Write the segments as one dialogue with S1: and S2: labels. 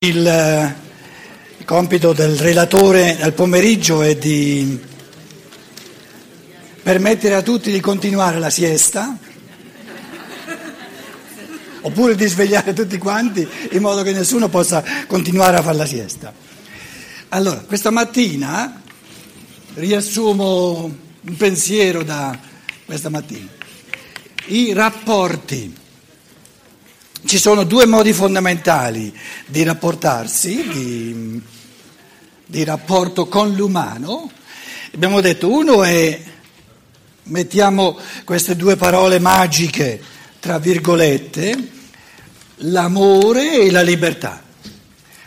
S1: Il, eh, il compito del relatore al pomeriggio è di permettere a tutti di continuare la siesta oppure di svegliare tutti quanti in modo che nessuno possa continuare a fare la siesta. Allora, questa mattina riassumo un pensiero da questa mattina. I rapporti. Ci sono due modi fondamentali di rapportarsi, di, di rapporto con l'umano. Abbiamo detto uno è, mettiamo queste due parole magiche, tra virgolette, l'amore e la libertà.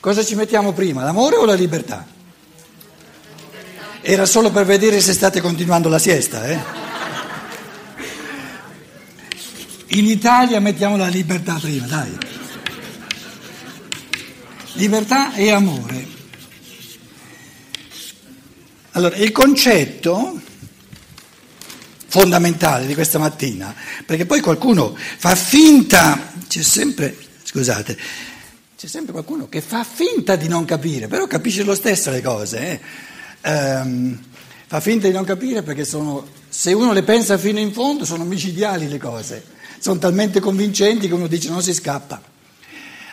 S1: Cosa ci mettiamo prima, l'amore o la libertà? Era solo per vedere se state continuando la siesta, eh? In Italia mettiamo la libertà prima, dai. Libertà e amore. Allora, il concetto fondamentale di questa mattina, perché poi qualcuno fa finta, c'è sempre, scusate, c'è sempre qualcuno che fa finta di non capire, però capisce lo stesso le cose. Eh? Um, fa finta di non capire perché sono, se uno le pensa fino in fondo, sono micidiali le cose sono talmente convincenti che uno dice non si scappa.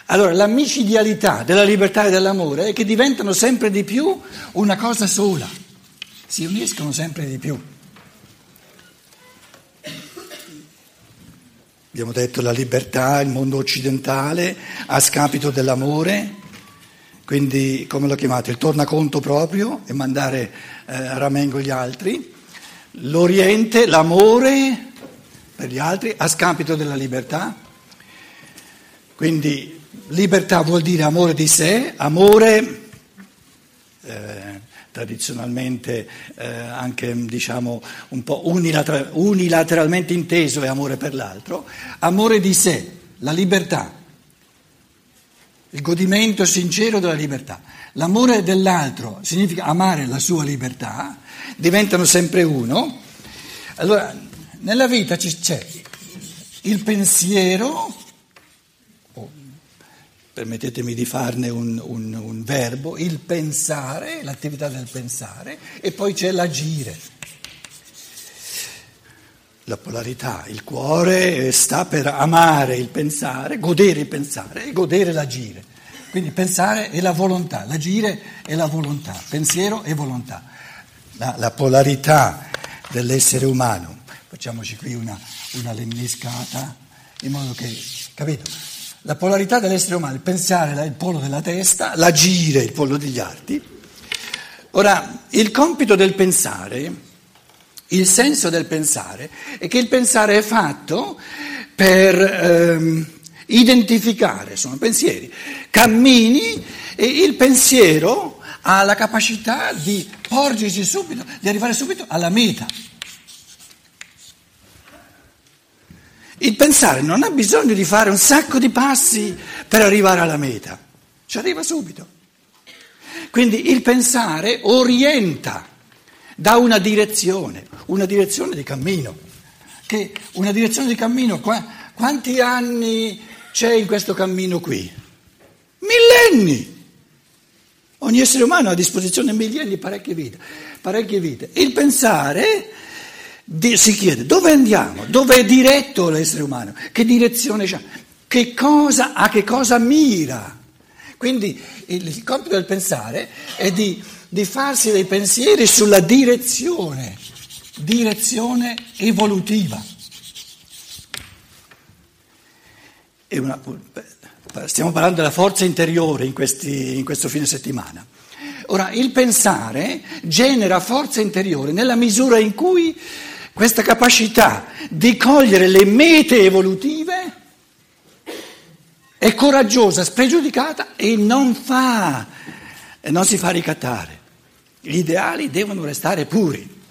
S1: Allora la micidialità della libertà e dell'amore è che diventano sempre di più una cosa sola, si uniscono sempre di più. Abbiamo detto la libertà, il mondo occidentale a scapito dell'amore, quindi come lo chiamate? Il tornaconto proprio e mandare eh, a ramengo gli altri. L'Oriente, l'amore per gli altri a scapito della libertà. Quindi libertà vuol dire amore di sé, amore eh, tradizionalmente eh, anche diciamo un po' unilater- unilateralmente inteso è amore per l'altro, amore di sé, la libertà, il godimento sincero della libertà. L'amore dell'altro significa amare la sua libertà, diventano sempre uno. Allora, nella vita c'è il pensiero, permettetemi di farne un, un, un verbo, il pensare, l'attività del pensare, e poi c'è l'agire. La polarità, il cuore sta per amare il pensare, godere il pensare e godere l'agire. Quindi pensare è la volontà, l'agire è la volontà, pensiero e volontà. La, la polarità dell'essere umano facciamoci qui una, una lemniscata, in modo che, capito? La polarità dell'essere umano, il pensare è il polo della testa, l'agire è il polo degli arti. Ora, il compito del pensare, il senso del pensare, è che il pensare è fatto per ehm, identificare, sono pensieri, cammini e il pensiero ha la capacità di porgersi subito, di arrivare subito alla meta. Il pensare non ha bisogno di fare un sacco di passi per arrivare alla meta, ci arriva subito. Quindi il pensare orienta, dà una direzione, una direzione di cammino. Che una direzione di cammino, quanti anni c'è in questo cammino qui? Millenni! Ogni essere umano ha a disposizione millenni, parecchie vite, parecchie vite. Il pensare si chiede dove andiamo, dove è diretto l'essere umano, che direzione c'ha, che cosa, a che cosa mira. Quindi il, il compito del pensare è di, di farsi dei pensieri sulla direzione, direzione evolutiva. Una, stiamo parlando della forza interiore in, questi, in questo fine settimana. Ora, il pensare genera forza interiore nella misura in cui questa capacità di cogliere le mete evolutive è coraggiosa, spregiudicata e non fa, non si fa ricattare. Gli ideali devono restare puri.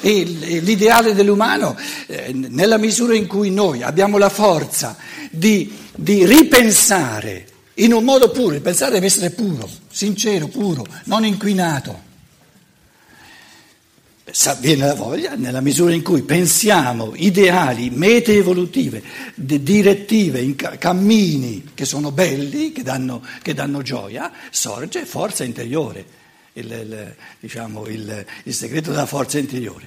S1: E l'ideale dell'umano, eh, nella misura in cui noi abbiamo la forza di, di ripensare in un modo puro, il pensare deve essere puro, sincero, puro, non inquinato viene la voglia nella misura in cui pensiamo ideali, mete evolutive, direttive, cammini che sono belli, che danno, che danno gioia, sorge forza interiore, il, il, diciamo, il, il segreto della forza interiore.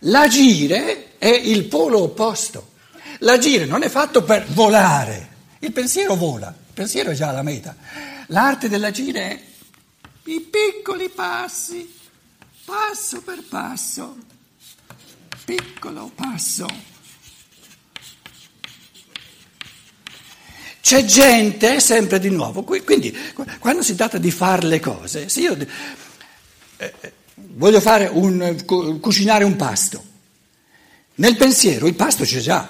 S1: L'agire è il polo opposto. L'agire non è fatto per volare, il pensiero vola, il pensiero è già la meta. L'arte dell'agire è i piccoli passi passo per passo, piccolo passo. C'è gente, sempre di nuovo, quindi quando si tratta di fare le cose, se io eh, eh voglio un, cucinare un pasto, nel pensiero il pasto c'è già,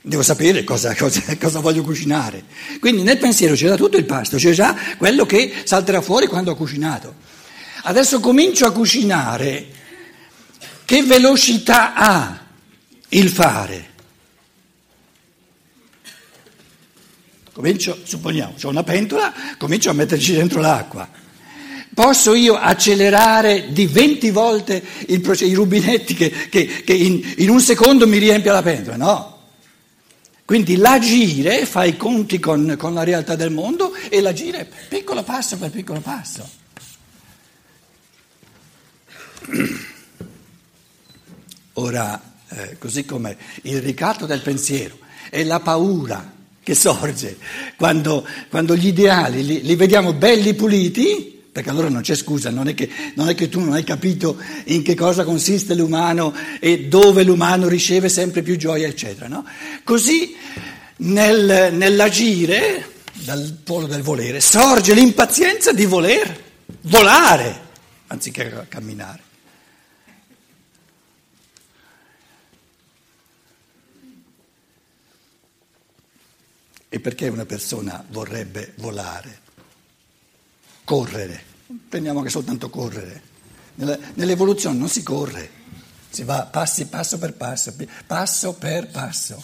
S1: devo sapere cosa, cosa, cosa, voglio cucinare, quindi nel pensiero c'è già tutto il pasto, c'è già quello che salterà fuori quando ho cucinato. Adesso comincio a cucinare. Che velocità ha il fare? Comincio, supponiamo, ho una pentola, comincio a metterci dentro l'acqua. Posso io accelerare di 20 volte il, i rubinetti che, che, che in, in, un secondo mi riempie la pentola? No. Quindi l'agire fa i conti con, con la realtà del mondo e l'agire piccolo passo per piccolo passo. Ora, eh, così come il ricatto del pensiero e la paura che sorge quando, quando gli ideali li, li, vediamo belli puliti, perché allora non c'è scusa, non è, che, non è che tu non hai capito in che cosa consiste l'umano e dove l'umano riceve sempre più gioia, eccetera. No? Così nel, nell'agire, dal polo del volere, sorge l'impazienza di voler volare anziché camminare. E perché una persona vorrebbe volare, correre? Prendiamo che soltanto correre. Nell'evoluzione non si corre, si va passi, passo per passo, passo per passo.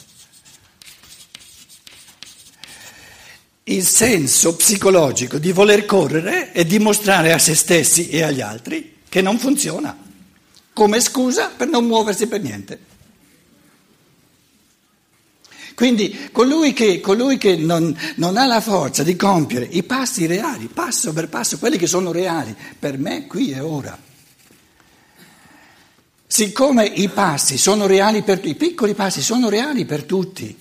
S1: Il senso psicologico di voler correre è dimostrare a se stessi e agli altri che non funziona, come scusa per non muoversi per niente. Quindi colui che, colui che non, non, ha la forza di compiere i passi reali, passo per passo, quelli che sono reali, per me qui e ora. Siccome i passi sono reali per tutti, i piccoli passi sono reali per tutti,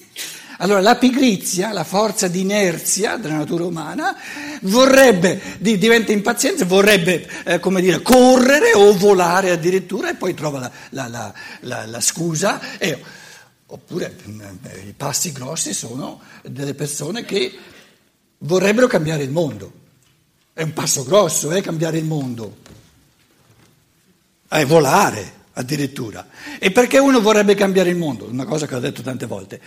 S1: allora la pigrizia, la forza di inerzia della natura umana, vorrebbe, diventa impazienza, vorrebbe, eh, come dire, correre o volare addirittura e poi trova la, la, la, la scusa. E, Oppure eh, i passi grossi sono delle persone che vorrebbero cambiare il mondo. È un passo grosso, eh, cambiare il mondo. È volare addirittura. E perché uno vorrebbe cambiare il mondo? Una cosa che ho detto tante volte.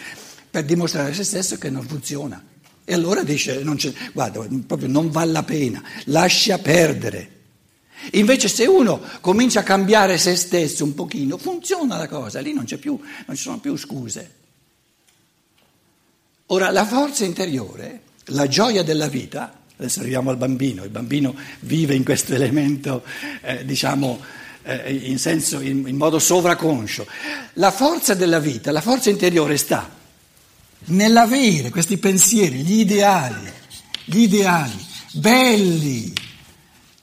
S1: Per dimostrare a se stesso che non funziona. E allora dice, non guarda, proprio non vale la pena, lascia perdere. Invece se uno comincia a cambiare se stesso un pochino, funziona la cosa, lì non, più, non ci sono più scuse. Ora, la forza interiore, la gioia della vita, adesso arriviamo al bambino, il bambino vive in questo elemento, eh, diciamo, eh, in, senso, in, in modo sovraconscio. La forza della vita, la forza interiore sta nell'avere questi pensieri, gli ideali, gli ideali belli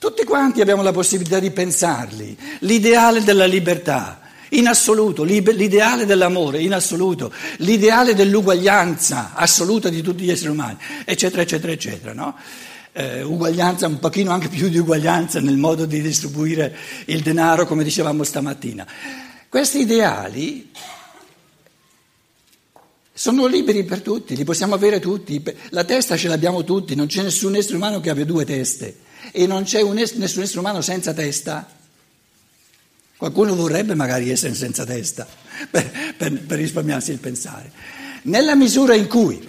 S1: tutti quanti abbiamo la possibilità di pensarli. L'ideale della libertà, in assoluto, l'ideale dell'amore, in assoluto, l'ideale dell'uguaglianza assoluta di tutti gli esseri umani, eccetera, eccetera, eccetera. No? Eh, uguaglianza, un pochino anche più di uguaglianza nel modo di distribuire il denaro, come dicevamo stamattina. Questi ideali sono liberi per tutti, li possiamo avere tutti. La testa ce l'abbiamo tutti, non c'è nessun essere umano che abbia due teste e non c'è es- nessun essere umano senza testa. Qualcuno vorrebbe magari essere senza testa per, per, per risparmiarsi il pensare. Nella misura in cui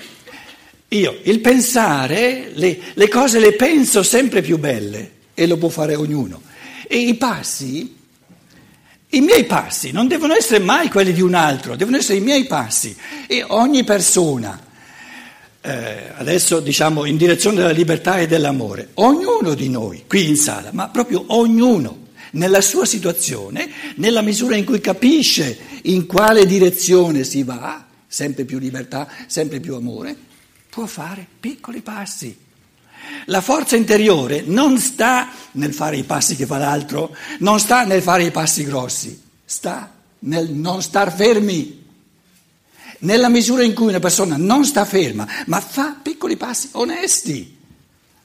S1: io il pensare, le, le cose le penso sempre più belle e lo può fare ognuno. E i passi i miei passi non devono essere mai quelli di un altro, devono essere i miei passi. E ogni persona, eh, adesso diciamo in direzione della libertà e dell'amore, ognuno di noi qui in sala, ma proprio ognuno, nella sua situazione, nella misura in cui capisce in quale direzione si va, sempre più libertà, sempre più amore, può fare piccoli passi. La forza interiore non sta nel fare i passi che fa l'altro, non sta nel fare i passi grossi, sta nel non star fermi. Nella misura in cui una persona non sta ferma, ma fa piccoli passi onesti,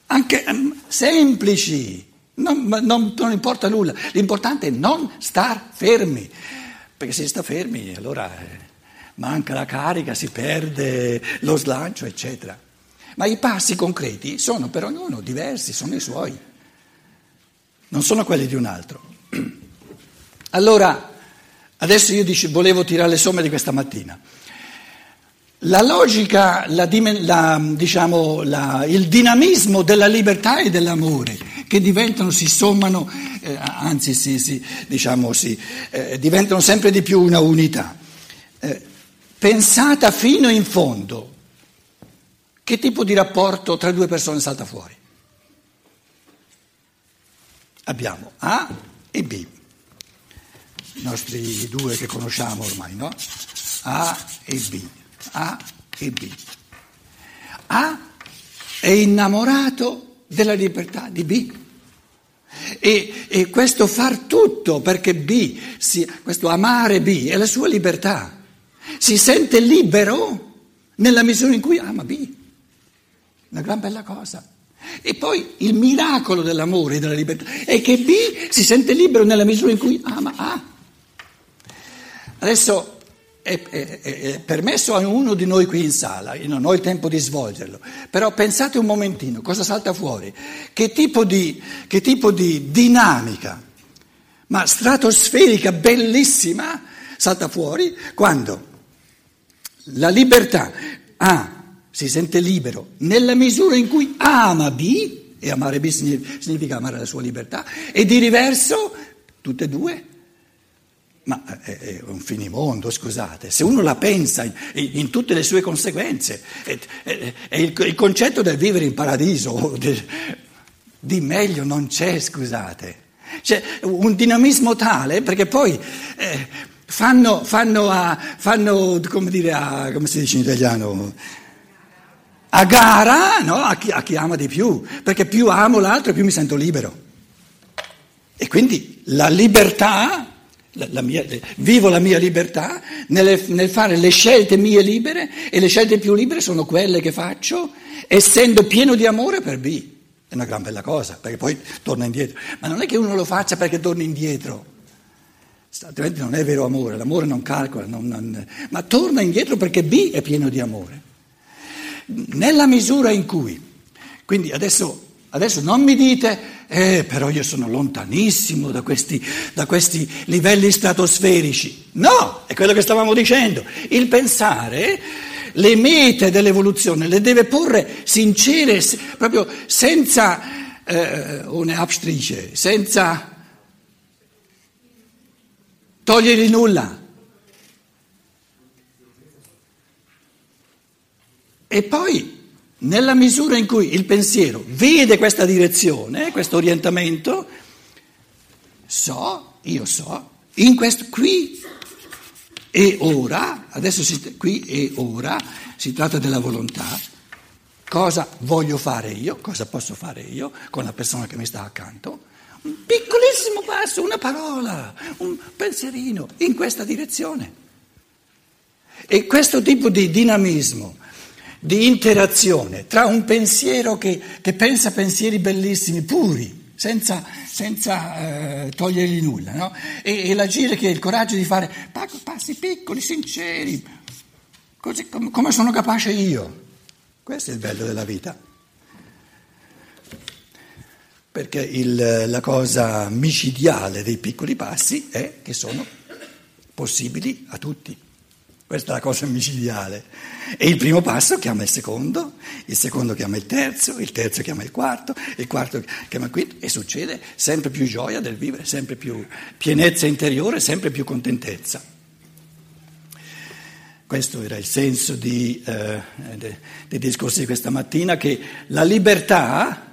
S1: anche um, semplici, non, non, non, importa nulla, l'importante è non star fermi, perché se sta fermi allora eh, manca la carica, si perde lo slancio, eccetera. Ma i passi concreti sono per ognuno diversi, sono i suoi, non sono quelli di un altro. Allora, adesso io dice, volevo tirare le somme di questa mattina. La logica, la, la, diciamo, la, il dinamismo della libertà e dell'amore che diventano, si sommano, eh, anzi si, si, diciamo, si, eh, diventano sempre di più una unità. Eh, pensata fino in fondo, che tipo di rapporto tra due persone salta fuori? Abbiamo A e B, i nostri due che conosciamo ormai, no? A e B. A e B. A è innamorato della libertà di B. E, e questo far tutto perché B, si, questo amare B è la sua libertà. Si sente libero nella misura in cui ama B. Una gran bella cosa. E poi il miracolo dell'amore e della libertà è che B si sente libero nella misura in cui ama A. Adesso è, è, è, permesso a uno di noi qui in sala, io non ho il tempo di svolgerlo, però pensate un momentino, cosa salta fuori? Che tipo di, che tipo di dinamica, ma stratosferica, bellissima, salta fuori quando la libertà A si sente libero nella misura in cui ama B, e amare B significa amare la sua libertà, e di riverso tutte e due ma è un finimondo, scusate, se uno la pensa in, in tutte le sue conseguenze, è, è, è il, il, concetto del vivere in paradiso, del, di meglio non c'è, scusate. C'è un dinamismo tale perché poi eh, fanno, fanno, a, fanno, come dire, a, come si dice in italiano, a gara no? a, chi, a chi ama di più, perché più amo l'altro più mi sento libero. E quindi la libertà la, mia, vivo la mia libertà nel, nel fare le scelte mie libere e le scelte più libere sono quelle che faccio essendo pieno di amore per B. È una gran bella cosa, perché poi torna indietro. Ma non è che uno lo faccia perché torna indietro, altrimenti non è vero amore, l'amore non calcola, non, non, ma torna indietro perché B è pieno di amore. Nella misura in cui, quindi adesso Adesso non mi dite, eh, però io sono lontanissimo da questi, da questi, livelli stratosferici. No, è quello che stavamo dicendo. Il pensare le mete dell'evoluzione le deve porre sincere, proprio senza eh, une Abstriche, senza togliergli nulla. E poi nella misura in cui il pensiero vede questa direzione, questo orientamento, so, io so, in questo qui e ora, adesso si, qui e ora si tratta della volontà, cosa voglio fare io, cosa posso fare io con la persona che mi sta accanto, un piccolissimo passo, una parola, un pensierino in questa direzione. E questo tipo di dinamismo di interazione tra un pensiero che, che pensa pensieri bellissimi, puri, senza, senza eh, togliergli nulla, no? e, e, l'agire che ha il coraggio di fare passi piccoli, sinceri, così com- come sono capace io. Questo è il bello della vita. Perché il, la cosa micidiale dei piccoli passi è che sono possibili a tutti. Questa è la cosa micidiale. E il primo passo chiama il secondo, il secondo chiama il terzo, il terzo chiama il quarto, il quarto chiama il quinto e succede sempre più gioia del vivere, sempre più pienezza interiore, sempre più contentezza. Questo era il senso di, eh, dei discorsi di questa mattina, che la libertà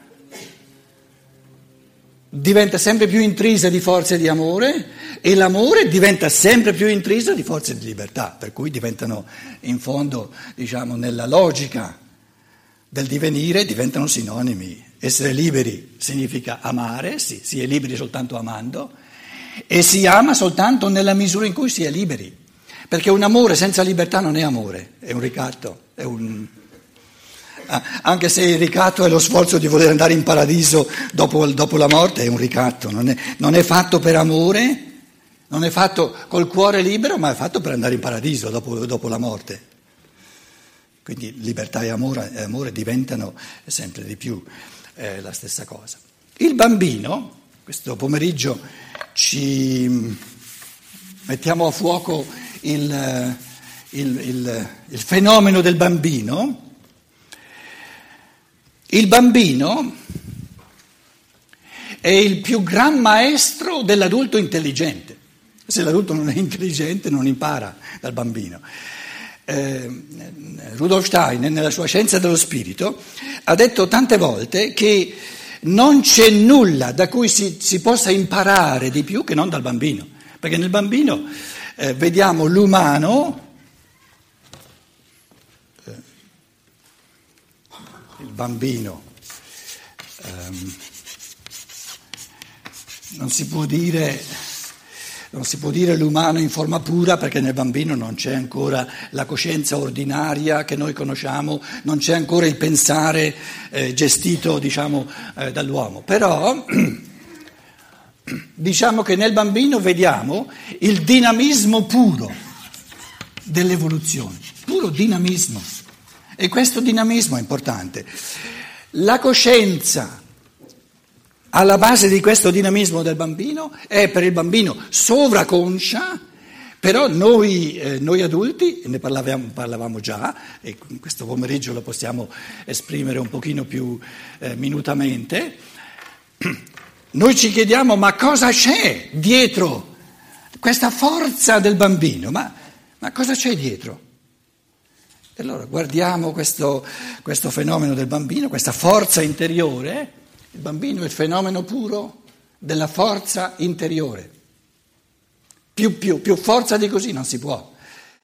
S1: diventa sempre più intrisa di forze di amore e l'amore diventa sempre più intrisa di forze di libertà, per cui diventano in fondo, diciamo, nella logica del divenire, diventano sinonimi. Essere liberi significa amare, sì, si è liberi soltanto amando, e si ama soltanto nella misura in cui si è liberi, perché un amore senza libertà non è amore, è un ricatto, è un anche se il ricatto è lo sforzo di voler andare in paradiso dopo, dopo la morte, è un ricatto, non è, non è, fatto per amore, non è fatto col cuore libero, ma è fatto per andare in paradiso dopo, dopo la morte. Quindi libertà e amore, e amore diventano sempre di più eh, la stessa cosa. Il bambino, questo pomeriggio ci mettiamo a fuoco il, il, il, il fenomeno del bambino, il bambino è il più gran maestro dell'adulto intelligente. Se l'adulto non è intelligente non impara dal bambino. Eh, Rudolf Stein, nella sua scienza dello spirito, ha detto tante volte che non c'è nulla da cui si, si possa imparare di più che non dal bambino, perché nel bambino eh, vediamo l'umano bambino. Um, non si può dire non si può dire l'umano in forma pura perché nel bambino non c'è ancora la coscienza ordinaria che noi conosciamo, non c'è ancora il pensare eh, gestito diciamo, eh, dall'uomo. Però diciamo che nel bambino vediamo il dinamismo puro dell'evoluzione, puro dinamismo. E questo dinamismo è importante. La coscienza alla base di questo dinamismo del bambino è per il bambino sovraconscia, però noi, eh, noi adulti, ne parlavamo, parlavamo, già, e questo pomeriggio lo possiamo esprimere un pochino più eh, minutamente, noi ci chiediamo ma cosa c'è dietro questa forza del bambino? Ma, ma cosa c'è dietro? E allora guardiamo questo, questo fenomeno del bambino, questa forza interiore. Il bambino è il fenomeno puro della forza interiore. Più, più, più forza di così non si può.